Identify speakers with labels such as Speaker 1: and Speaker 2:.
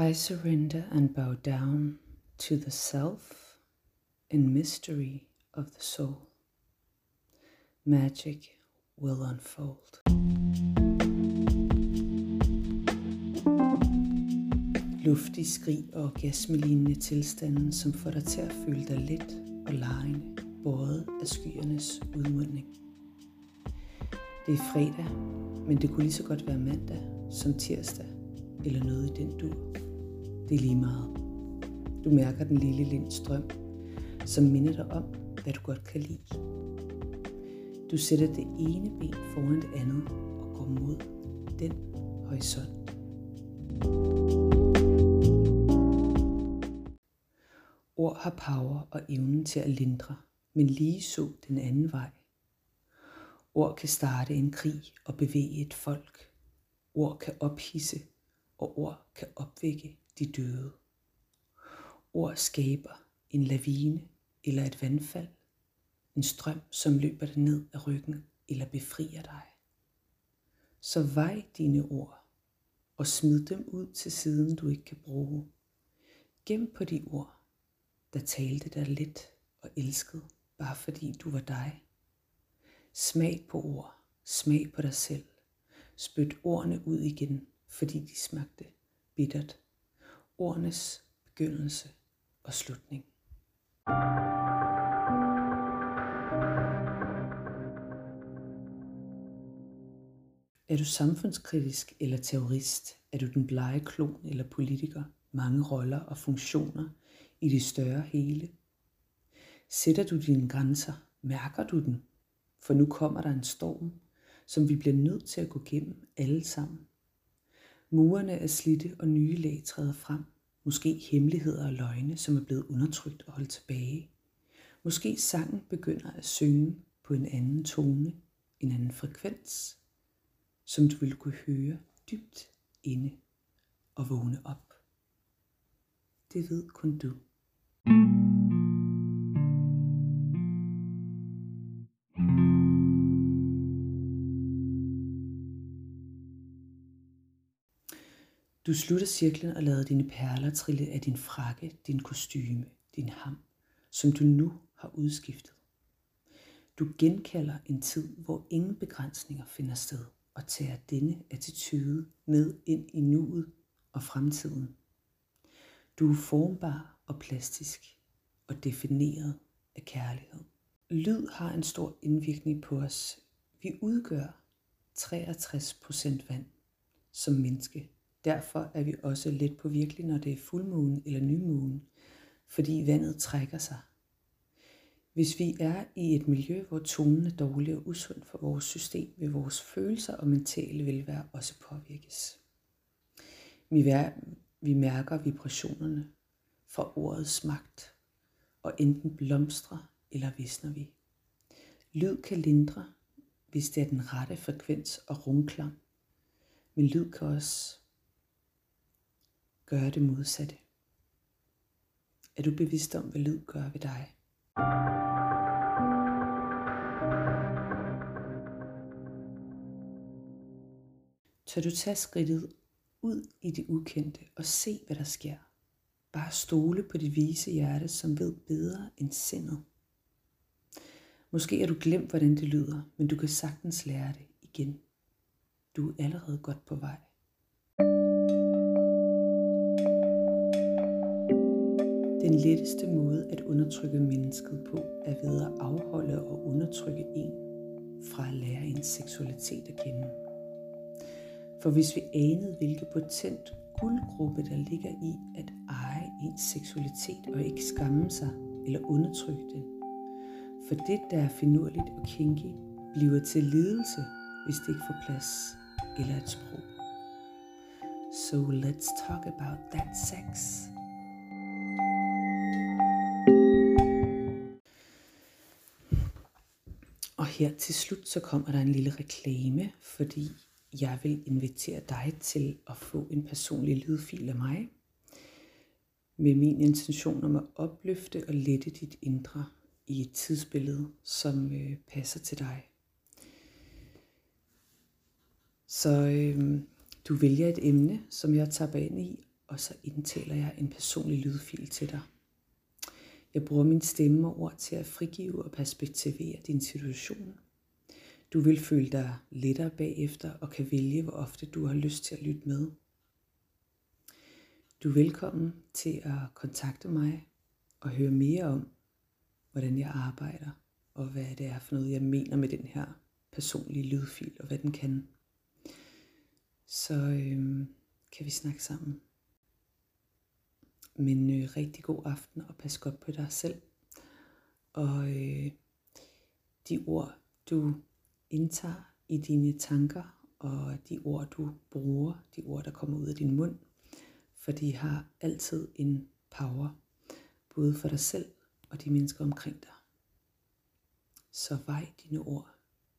Speaker 1: I surrender and bow down to the self in mystery of the soul. Magic will unfold. Luftig skrig og orgasmelignende tilstanden, som får dig til at føle dig let og lejende, båret af skyernes udmundning. Det er fredag, men det kunne lige så godt være mandag som tirsdag eller noget i den dur. Det er lige meget. Du mærker den lille lindstrøm, som minder dig om, hvad du godt kan lide. Du sætter det ene ben foran det andet og går mod den horisont. Ord har power og evnen til at lindre, men lige så den anden vej. Ord kan starte en krig og bevæge et folk. Ord kan ophisse, og ord kan opvække de døde. Ord skaber en lavine eller et vandfald, en strøm, som løber dig ned af ryggen eller befrier dig. Så vej dine ord og smid dem ud til siden, du ikke kan bruge. Gem på de ord, der talte dig lidt og elskede, bare fordi du var dig. Smag på ord, smag på dig selv. Spyt ordene ud igen, fordi de smagte bittert. Ordenes begyndelse og slutning. Er du samfundskritisk eller terrorist? Er du den blege klon eller politiker? Mange roller og funktioner i det større hele. Sætter du dine grænser? Mærker du den? For nu kommer der en storm, som vi bliver nødt til at gå gennem alle sammen. Murene er slidte, og nye lag træder frem. Måske hemmeligheder og løgne, som er blevet undertrykt og holdt tilbage. Måske sangen begynder at synge på en anden tone, en anden frekvens, som du vil kunne høre dybt inde og vågne op. Det ved kun du. Du slutter cirklen og lader dine perler trille af din frakke, din kostyme, din ham, som du nu har udskiftet. Du genkalder en tid, hvor ingen begrænsninger finder sted, og tager denne attitude med ind i nuet og fremtiden. Du er formbar og plastisk og defineret af kærlighed. Lyd har en stor indvirkning på os. Vi udgør 63% vand som menneske Derfor er vi også let på virkelig, når det er fuldmåne eller nymåne, fordi vandet trækker sig. Hvis vi er i et miljø, hvor tonen er dårlig og usund for vores system, vil vores følelser og mentale velvære også påvirkes. Vi mærker vibrationerne fra ordets magt, og enten blomstrer eller visner vi. Lyd kan lindre, hvis det er den rette frekvens og rumklang, men lyd kan også gøre det modsatte? Er du bevidst om, hvad lyd gør ved dig? Tør du tage skridtet ud i det ukendte og se, hvad der sker? Bare stole på dit vise hjerte, som ved bedre end sindet. Måske har du glemt, hvordan det lyder, men du kan sagtens lære det igen. Du er allerede godt på vej. Den letteste måde at undertrykke mennesket på er ved at afholde og undertrykke en fra at lære en seksualitet at kende. For hvis vi anede, hvilke potent guldgruppe der ligger i at eje ens seksualitet og ikke skamme sig eller undertrykke den, for det, der er finurligt og kinky, bliver til lidelse, hvis det ikke får plads eller et sprog. So let's talk about that sex. Og her til slut, så kommer der en lille reklame, fordi jeg vil invitere dig til at få en personlig lydfil af mig, med min intention om at opløfte og lette dit indre i et tidsbillede, som øh, passer til dig. Så øh, du vælger et emne, som jeg tager ind i, og så indtaler jeg en personlig lydfil til dig. Jeg bruger min stemme og ord til at frigive og perspektivere din situation. Du vil føle dig lettere bagefter og kan vælge, hvor ofte du har lyst til at lytte med. Du er velkommen til at kontakte mig og høre mere om, hvordan jeg arbejder og hvad det er for noget, jeg mener med den her personlige lydfil og hvad den kan. Så øhm, kan vi snakke sammen. Men øh, rigtig god aften og pas godt på dig selv. Og øh, de ord, du indtager i dine tanker, og de ord, du bruger, de ord, der kommer ud af din mund, for de har altid en power, både for dig selv og de mennesker omkring dig. Så vej dine ord